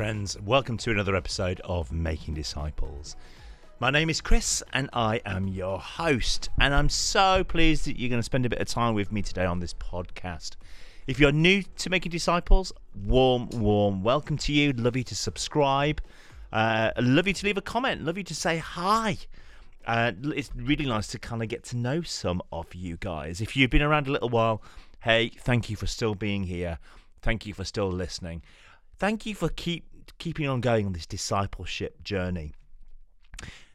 friends. Welcome to another episode of Making Disciples. My name is Chris, and I am your host. And I'm so pleased that you're going to spend a bit of time with me today on this podcast. If you're new to Making Disciples, warm, warm welcome to you. Love you to subscribe. Uh, love you to leave a comment. Love you to say hi. Uh, it's really nice to kind of get to know some of you guys. If you've been around a little while, hey, thank you for still being here. Thank you for still listening. Thank you for keep keeping on going on this discipleship journey.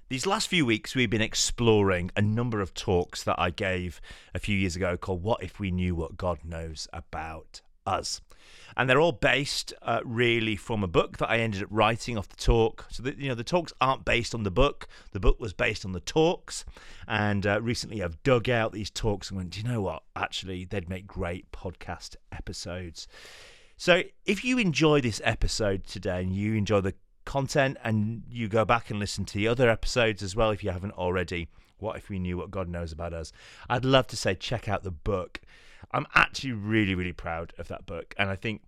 These last few weeks, we've been exploring a number of talks that I gave a few years ago called What If We Knew What God Knows About Us? And they're all based uh, really from a book that I ended up writing off the talk. So, you know, the talks aren't based on the book, the book was based on the talks. And uh, recently I've dug out these talks and went, do you know what? Actually, they'd make great podcast episodes. So if you enjoy this episode today and you enjoy the content and you go back and listen to the other episodes as well if you haven't already, what if we knew what God knows about us? I'd love to say check out the book. I'm actually really, really proud of that book. And I think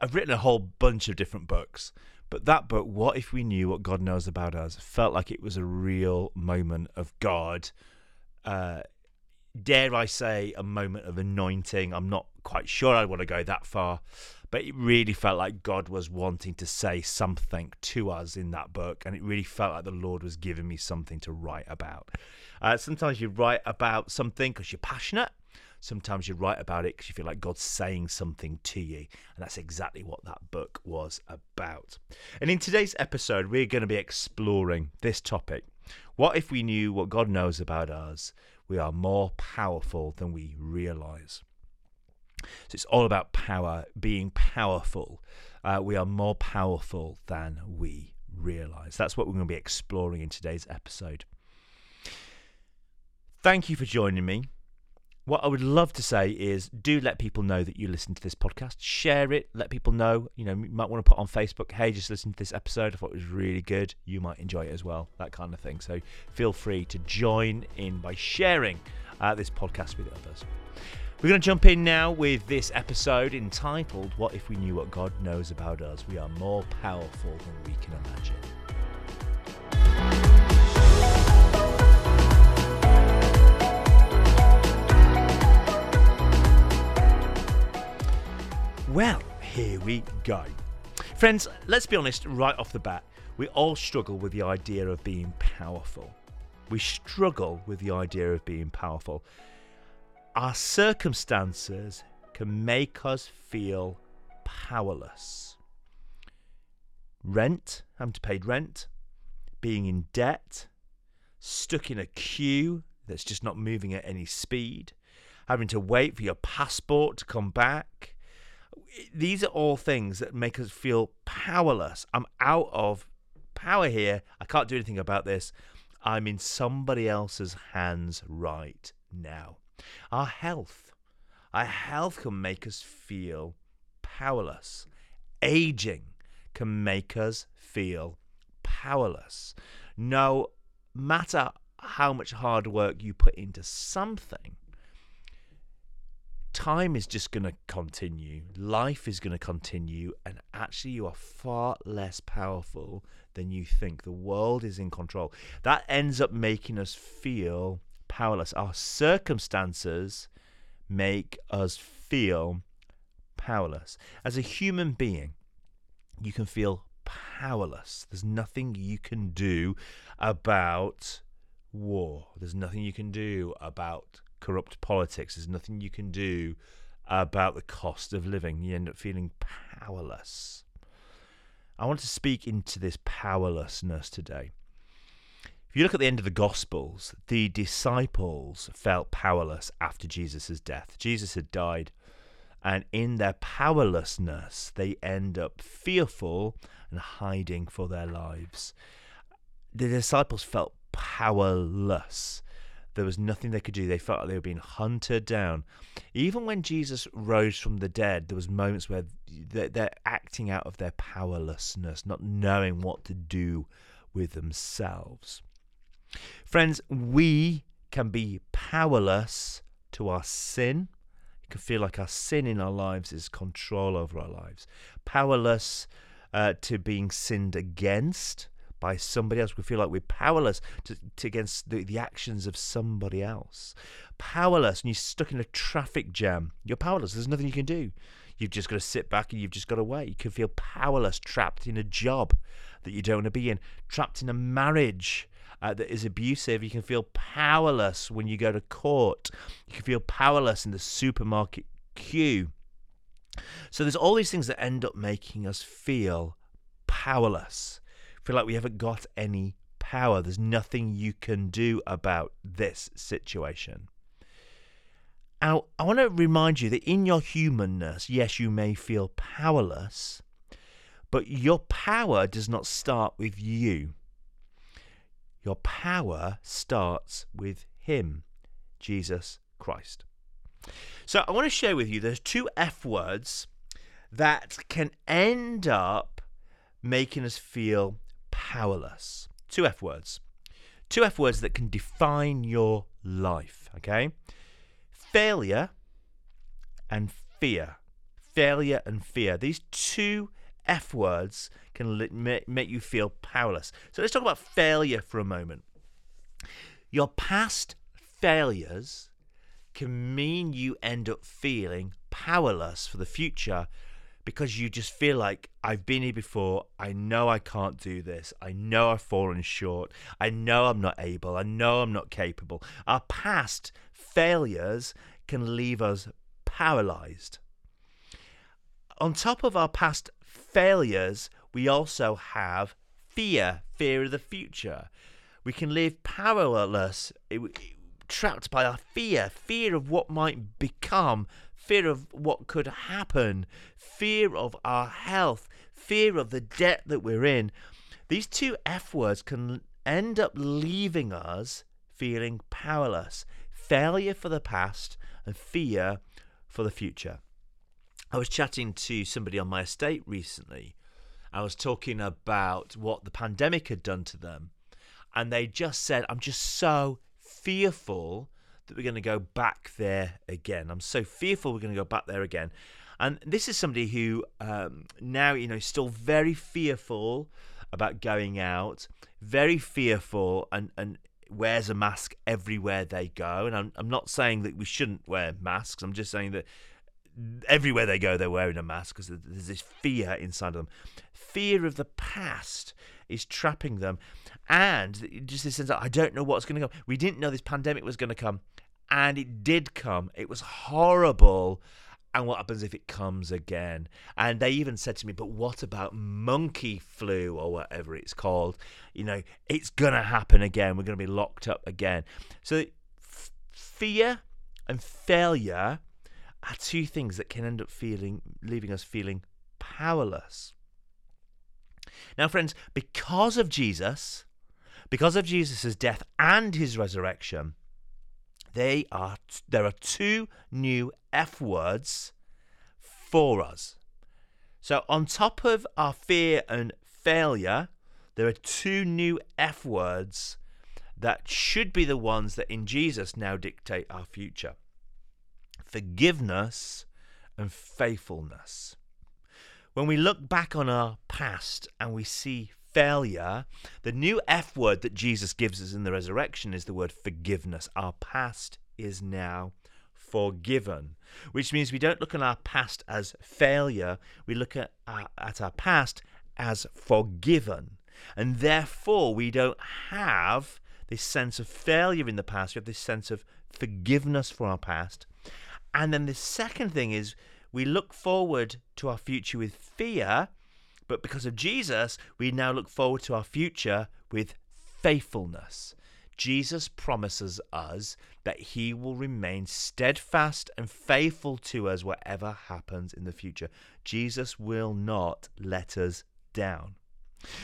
I've written a whole bunch of different books, but that book, What If We Knew What God Knows About Us, felt like it was a real moment of God. Uh, dare I say, a moment of anointing. I'm not quite sure I'd want to go that far, but it really felt like God was wanting to say something to us in that book, and it really felt like the Lord was giving me something to write about. Uh, sometimes you write about something because you're passionate. Sometimes you write about it because you feel like God's saying something to you. And that's exactly what that book was about. And in today's episode, we're going to be exploring this topic. What if we knew what God knows about us? We are more powerful than we realize. So it's all about power, being powerful. Uh, we are more powerful than we realize. That's what we're going to be exploring in today's episode. Thank you for joining me. What I would love to say is do let people know that you listen to this podcast. Share it. Let people know. You know, you might want to put on Facebook, hey, just listen to this episode. I thought it was really good. You might enjoy it as well. That kind of thing. So feel free to join in by sharing uh, this podcast with others. We're going to jump in now with this episode entitled What If We Knew What God Knows About Us? We are more powerful than we can imagine. Well, here we go. Friends, let's be honest right off the bat. We all struggle with the idea of being powerful. We struggle with the idea of being powerful. Our circumstances can make us feel powerless. Rent, having to pay rent, being in debt, stuck in a queue that's just not moving at any speed, having to wait for your passport to come back. These are all things that make us feel powerless. I'm out of power here. I can't do anything about this. I'm in somebody else's hands right now. Our health, our health can make us feel powerless. Aging can make us feel powerless. No matter how much hard work you put into something, time is just going to continue. Life is going to continue, and actually, you are far less powerful than you think. The world is in control. That ends up making us feel powerless. Our circumstances make us feel powerless. As a human being, you can feel powerless. There's nothing you can do about war. There's nothing you can do about corrupt politics. There's nothing you can do about the cost of living. You end up feeling powerless. I want to speak into this powerlessness today. If you look at the end of the Gospels, the disciples felt powerless after Jesus' death. Jesus had died, and in their powerlessness, they end up fearful and hiding for their lives. The disciples felt powerless. There was nothing they could do. They felt like they were being hunted down. Even when Jesus rose from the dead, there was moments where they're acting out of their powerlessness, not knowing what to do with themselves. Friends, we can be powerless to our sin, You can feel like our sin in our lives is control over our lives. Powerless uh, to being sinned against by somebody else. We feel like we're powerless to, to against the, the actions of somebody else. Powerless, and you're stuck in a traffic jam. You're powerless. There's nothing you can do. You've just got to sit back and you've just got to wait. You can feel powerless, trapped in a job that you don't want to be in, trapped in a marriage uh, that is abusive. You can feel powerless when you go to court. You can feel powerless in the supermarket queue. So there's all these things that end up making us feel powerless. Feel like we haven't got any power. There's nothing you can do about this situation. Now, I want to remind you that in your humanness, yes, you may feel powerless, but your power does not start with you. Your power starts with Him, Jesus Christ. So I want to share with you there's two F words that can end up making us feel powerless. Two F words. Two F words that can define your life, okay? Failure and fear. Failure and fear. These two F words can make you feel powerless. So let's talk about failure for a moment. Your past failures can mean you end up feeling powerless for the future because you just feel like I've been here before. I know I can't do this. I know I've fallen short. I know I'm not able. I know I'm not capable. Our past failures can leave us paralyzed. On top of our past failures, we also have fear, fear of the future. We can live powerless, trapped by our fear, fear of what might become, fear of what could happen, fear of our health, fear of the debt that we're in. These two F words can end up leaving us feeling powerless. Failure for the past and fear for the future. I was chatting to somebody on my estate recently. I was talking about what the pandemic had done to them. And they just said, I'm just so fearful that we're going to go back there again. I'm so fearful we're going to go back there again. And this is somebody who um, now, you know, still very fearful about going out, very fearful and, and wears a mask everywhere they go. And I'm, I'm not saying that we shouldn't wear masks. I'm just saying that everywhere they go, they're wearing a mask because there's this fear inside of them. Fear of the past is trapping them, and just this sense of I don't know what's going to come. We didn't know this pandemic was going to come, and it did come. It was horrible. And what happens if it comes again? And they even said to me, but what about monkey flu or whatever it's called? You know, it's going to happen again. We're going to be locked up again. So, f- fear and failure are two things that can end up feeling leaving us feeling powerless. Now, friends, because of Jesus, because of Jesus' death and his resurrection, they are there are two new F words for us. So on top of our fear and failure, there are two new F words that should be the ones that in Jesus now dictate our future forgiveness, and faithfulness. When we look back on our past and we see failure, the new F word that Jesus gives us in the resurrection is the word forgiveness. Our past is now forgiven, which means we don't look at our past as failure, we look at our, at our past as forgiven. And therefore, we don't have this sense of failure in the past, we have this sense of forgiveness for our past. And then the second thing is we look forward to our future with fear, but because of Jesus, we now look forward to our future with faithfulness. Jesus promises us that he will remain steadfast and faithful to us whatever happens in the future. Jesus will not let us down.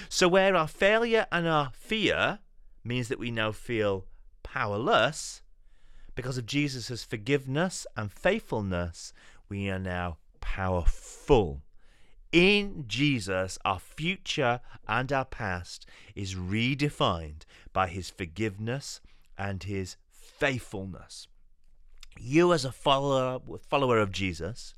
So, where our failure and our fear means that we now feel powerless, because of Jesus' forgiveness and faithfulness, we are now powerful. In Jesus, our future and our past is redefined by his forgiveness and his faithfulness. you as a follower follower of Jesus,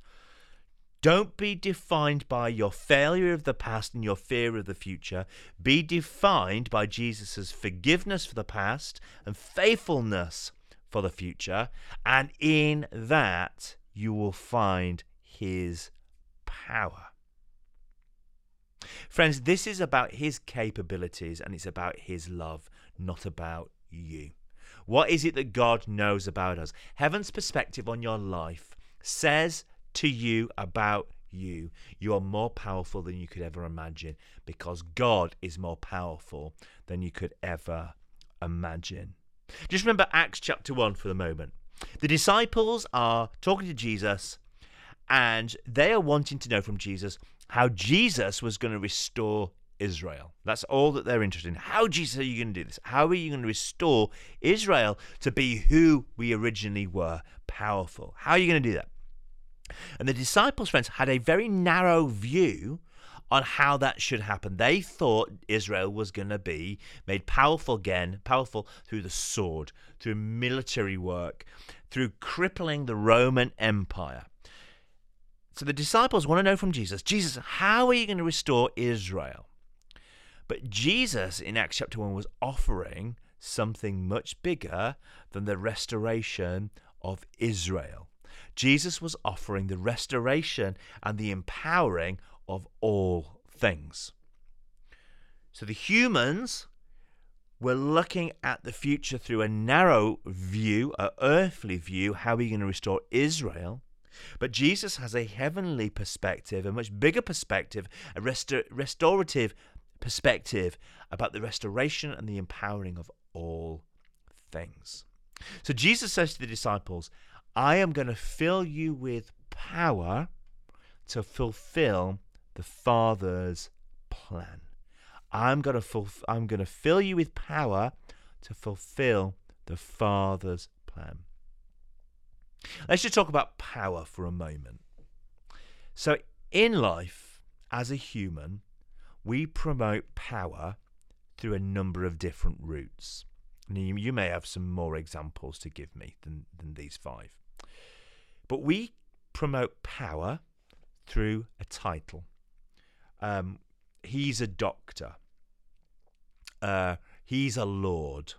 don't be defined by your failure of the past and your fear of the future. Be defined by Jesus' forgiveness for the past and faithfulness for the future. And in that, you will find his power. Friends, this is about his capabilities and it's about his love, not about you. What is it that God knows about us? Heaven's perspective on your life says to you about you. You are more powerful than you could ever imagine because God is more powerful than you could ever imagine. Just remember Acts chapter 1 for the moment. The disciples are talking to Jesus and they are wanting to know from Jesus how Jesus was going to restore Israel. That's all that they're interested in. How, Jesus, are you going to do this? How are you going to restore Israel to be who we originally were? Powerful. How are you going to do that? And the disciples, friends, had a very narrow view on how that should happen. They thought Israel was going to be made powerful again, powerful through the sword, through military work, through crippling the Roman Empire. So the disciples want to know from Jesus, Jesus, how are you going to restore Israel? But Jesus in Acts chapter 1 was offering something much bigger than the restoration of Israel. Jesus was offering the restoration and the empowering of all things. So the humans were looking at the future through a narrow view, a earthly view, how are we going to restore Israel? But Jesus has a heavenly perspective, a much bigger perspective, a restor- restorative perspective about the restoration and the empowering of all things. So Jesus says to the disciples, I am going to fill you with power to fulfill the Father's plan. I'm going to fulf- I'm going to fill you with power to fulfill the Father's plan. Let's just talk about power for a moment. So, in life, as a human, we promote power through a number of different routes. You, you may have some more examples to give me than, than these five. But we promote power through a title. Um, he's a doctor. Uh, he's a lord.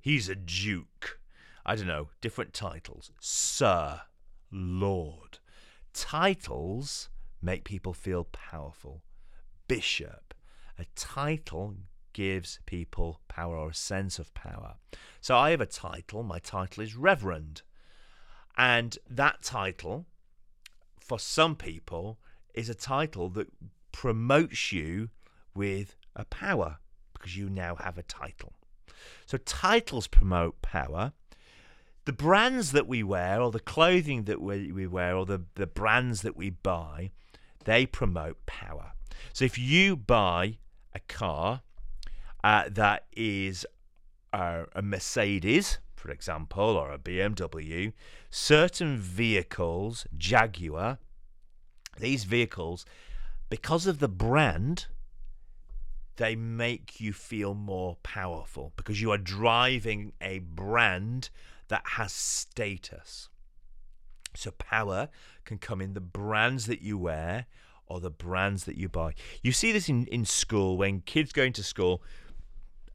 He's a duke. I don't know, different titles. Sir, Lord. Titles make people feel powerful. Bishop. A title gives people power or a sense of power. So I have a title. My title is Reverend. And that title, for some people, is a title that promotes you with a power because you now have a title. So titles promote power. The brands that we wear, or the clothing that we, we wear, or the, the brands that we buy, they promote power. So if you buy a car uh, that is uh, a Mercedes, for example, or a BMW, certain vehicles, Jaguar, these vehicles, because of the brand, they make you feel more powerful because you are driving a brand that has status. So, power can come in the brands that you wear or the brands that you buy. You see this in, in school when kids go into school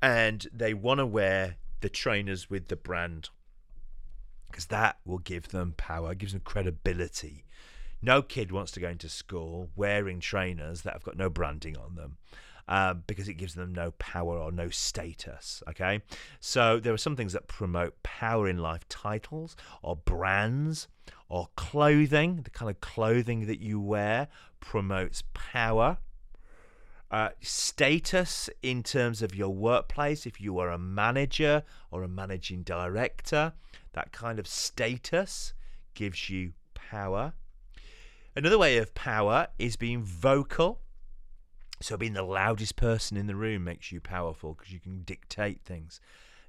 and they want to wear the trainers with the brand because that will give them power, gives them credibility. No kid wants to go into school wearing trainers that have got no branding on them. Uh, because it gives them no power or no status. Okay, so there are some things that promote power in life titles or brands or clothing. The kind of clothing that you wear promotes power uh, status in terms of your workplace, if you are a manager or a managing director, that kind of status gives you power. Another way of power is being vocal. So being the loudest person in the room makes you powerful because you can dictate things.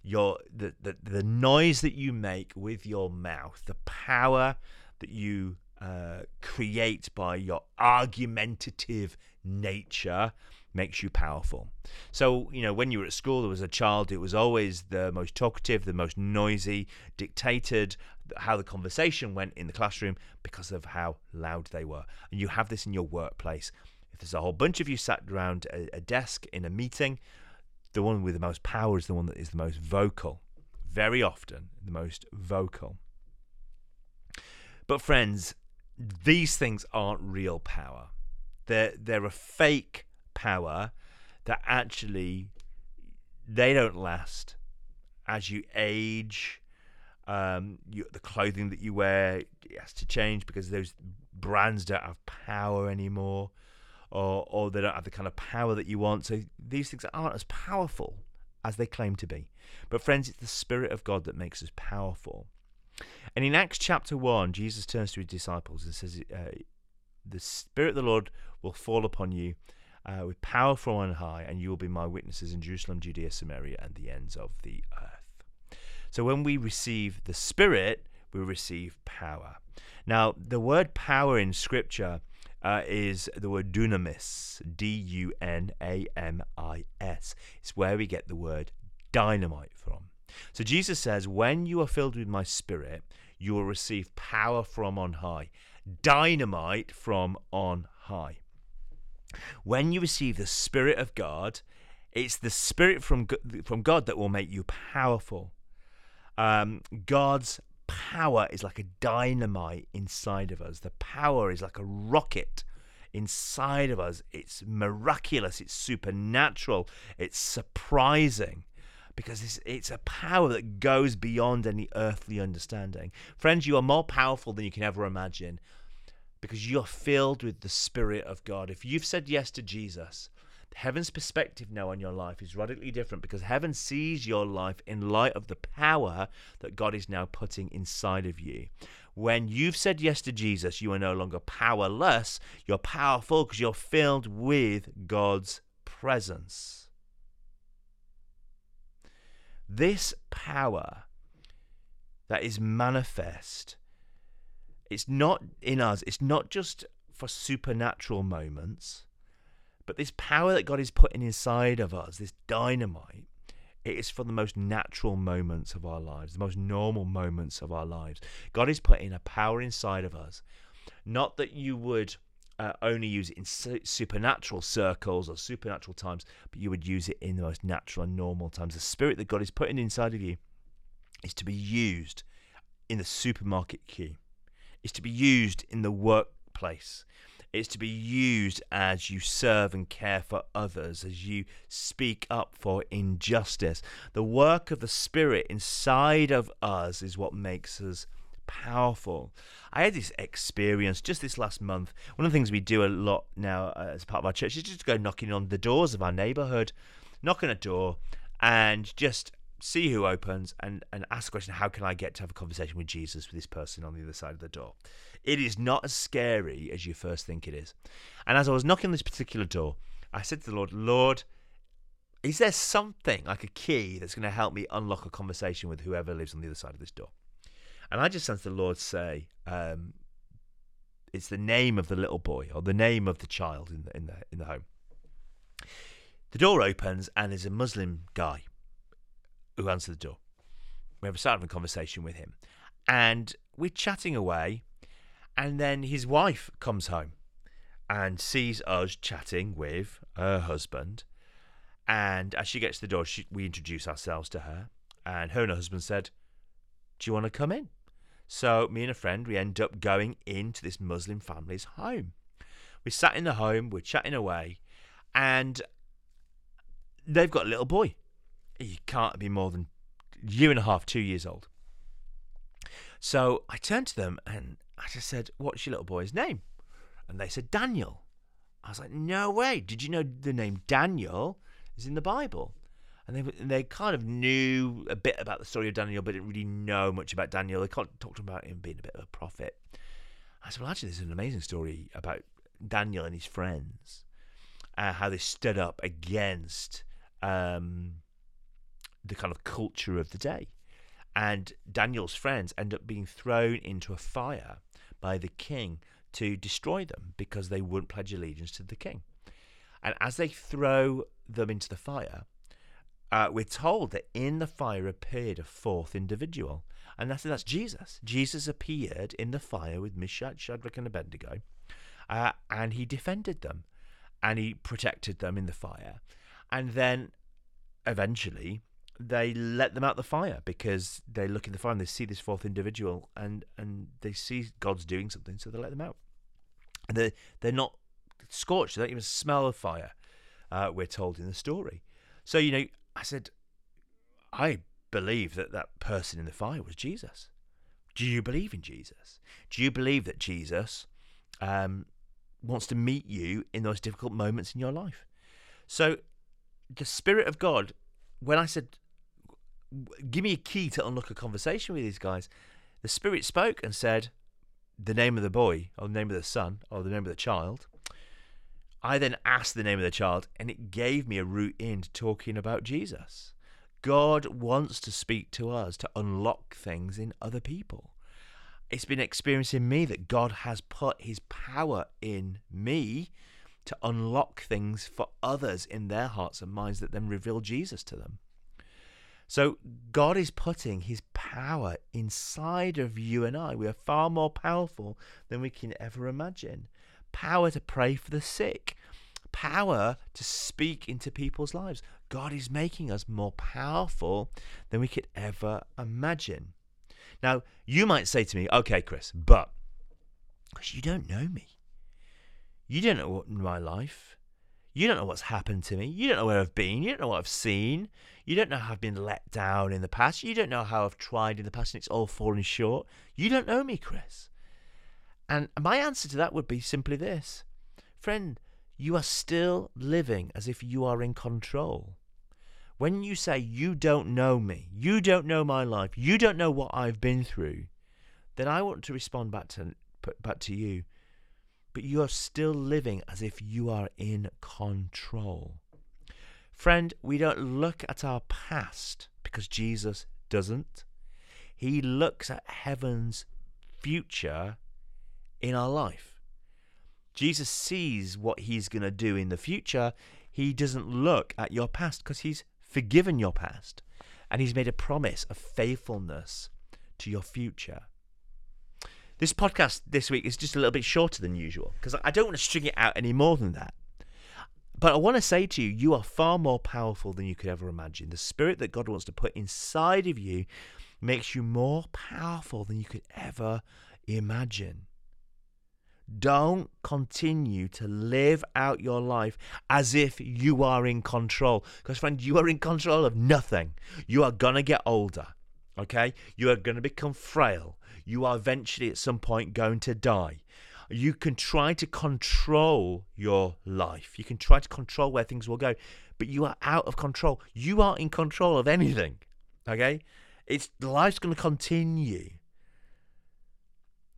Your the, the the noise that you make with your mouth, the power that you uh, create by your argumentative nature makes you powerful. So, you know, when you were at school, there was a child who was always the most talkative, the most noisy, dictated how the conversation went in the classroom because of how loud they were. And you have this in your workplace. If there's a whole bunch of you sat around a, a desk in a meeting, the one with the most power is the one that is the most vocal. Very often, the most vocal. But, friends, these things aren't real power. They're, they're a fake power that actually they don't last. As you age um, you, the clothing that you wear has to change because those brands don't have power anymore or, or they don't have the kind of power that you want. So these things aren't as powerful as they claim to be. But friends it's the spirit of god that makes us powerful and in acts chapter 1 jesus turns to his disciples and says uh, the spirit of the lord will fall upon you uh, with power from on high, and you will be my witnesses in Jerusalem, Judea, Samaria, and the ends of the earth. So when we receive the Spirit, we receive power. Now, the word power in Scripture uh, is the word dunamis, D U N A M I S. It's where we get the word dynamite from. So Jesus says, When you are filled with my Spirit, you will receive power from on high, dynamite from on high. When you receive the Spirit of God, it's the Spirit from from God that will make you powerful. Um, God's power is like a dynamite inside of us. The power is like a rocket inside of us. It's miraculous. It's supernatural. It's surprising because it's, it's a power that goes beyond any earthly understanding. Friends, you are more powerful than you can ever imagine because you're filled with the Spirit of God. If you've said yes to Jesus, heaven's perspective now on your life is radically different because heaven sees your life in light of the power that God is now putting inside of you. When you've said yes to Jesus, you are no longer powerless, you're powerful because you're filled with God's presence. This power that is manifest it's not in us, it's not just for supernatural moments, but this power that God is putting inside of us, this dynamite, it is for the most natural moments of our lives, the most normal moments of our lives. God is putting a power inside of us. Not that you would uh, only use it in su- supernatural circles or supernatural times, but you would use it in the most natural and normal times. The spirit that God is putting inside of you is to be used in the supermarket queue is to be used in the workplace. It's to be used as you serve and care for others, as you speak up for injustice. The work of the Spirit inside of us is what makes us powerful. I had this experience just this last month. One of the things we do a lot now uh, as part of our church is just go knocking on the doors of our neighborhood, knock on a door, and just see who opens and, and ask the question how can I get to have a conversation with Jesus with this person on the other side of the door? It is not as scary as you first think it is. And as I was knocking on this particular door, I said to the Lord, Lord, is there something like a key that's going to help me unlock a conversation with whoever lives on the other side of this door? And I just sensed the Lord say, um, it's the name of the little boy or the name of the child in the, in the, in the home. The door opens and there's a Muslim guy who answers the door. We have a start of a conversation with him, and we're chatting away, and then his wife comes home and sees us chatting with her husband. And as she gets to the door, she, we introduce ourselves to her, and her and her husband said, "Do you want to come in?" So me and a friend, we end up going into this Muslim family's home. We sat in the home, we're chatting away, and they've got a little boy he can't be more than year and a half, two years old. So I turned to them and I just said, What's your little boy's name? And they said, Daniel. I was like, No way. Did you know the name Daniel is in the Bible? And they, they kind of knew a bit about the story of Daniel, but didn't really know much about Daniel. They talked about him being a bit of a prophet. I said, Well, actually, there's an amazing story about Daniel and his friends, uh, how they stood up against um, the kind of culture of the day. And Daniel's friends end up being thrown into a fire by the king to destroy them because they wouldn't pledge allegiance to the king. And as they throw them into the fire, uh, we're told that in the fire appeared a fourth individual. And that's, that's Jesus. Jesus appeared in the fire with Meshach, Shadrach, and Abednego, uh, and he defended them and he protected them in the fire. And then eventually they let them out the fire because they look in the fire and they see this fourth individual and, and they see God's doing something, so they let them out. And they're, they're not scorched, they don't even smell of fire, uh, we're told in the story. So, you know, I said, I believe that that person in the fire was Jesus. Do you believe in Jesus? Do you believe that Jesus um, wants to meet you in those difficult moments in your life? So, the Spirit of God, when I said, give me a key to unlock a conversation with these guys, the Spirit spoke and said, the name of the boy, or the name of the son, or the name of the child. I then asked the name of the child, and it gave me a route into talking about Jesus. God wants to speak to us to unlock things in other people. It's been experiencing me that God has put his power in me to unlock things for others in their hearts and minds that then reveal Jesus to them. So God is putting his power inside of you and I. We are far more powerful than we can ever imagine. Power to pray for the sick, power to speak into people's lives. God is making us more powerful than we could ever imagine. Now, you might say to me, okay, Chris, but because you don't know me, you don't know what my life, you don't know what's happened to me, you don't know where I've been, you don't know what I've seen, you don't know how I've been let down in the past, you don't know how I've tried in the past and it's all fallen short. You don't know me, Chris. And my answer to that would be simply this Friend, you are still living as if you are in control. When you say you don't know me, you don't know my life, you don't know what I've been through, then I want to respond back to back to you. But you are still living as if you are in control. Friend, we don't look at our past because Jesus doesn't. He looks at heaven's future in our life. Jesus sees what he's going to do in the future. He doesn't look at your past because he's forgiven your past and he's made a promise of faithfulness to your future. This podcast this week is just a little bit shorter than usual because I don't want to string it out any more than that. But I want to say to you, you are far more powerful than you could ever imagine. The spirit that God wants to put inside of you makes you more powerful than you could ever imagine. Don't continue to live out your life as if you are in control. Because, friend, you are in control of nothing. You are going to get older, okay? You are going to become frail. You are eventually, at some point, going to die. You can try to control your life, you can try to control where things will go, but you are out of control. You aren't in control of anything, okay? It's life's going to continue.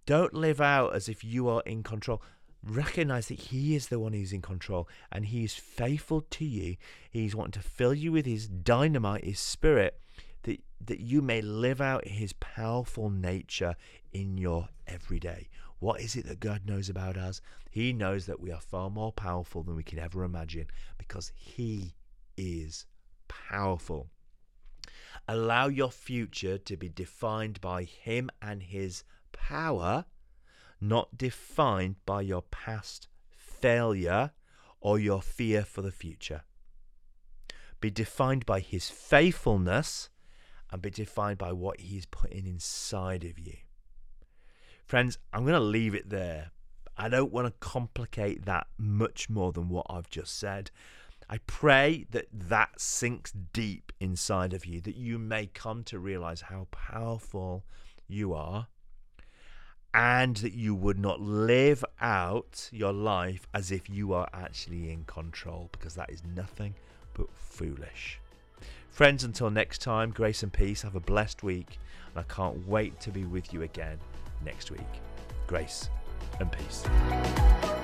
Don't live out as if you are in control. Recognize that He is the one who's in control and He is faithful to you. He's wanting to fill you with His dynamite, His spirit, that, that you may live out His powerful nature in your everyday. What is it that God knows about us? He knows that we are far more powerful than we can ever imagine because He is powerful. Allow your future to be defined by Him and His power, not defined by your past failure or your fear for the future. Be defined by his faithfulness and be defined by what he's putting inside of you. Friends, I'm going to leave it there. I don't want to complicate that much more than what I've just said. I pray that that sinks deep inside of you, that you may come to realize how powerful you are and that you would not live out your life as if you are actually in control, because that is nothing but foolish. Friends, until next time, grace and peace. Have a blessed week, and I can't wait to be with you again next week. Grace and peace.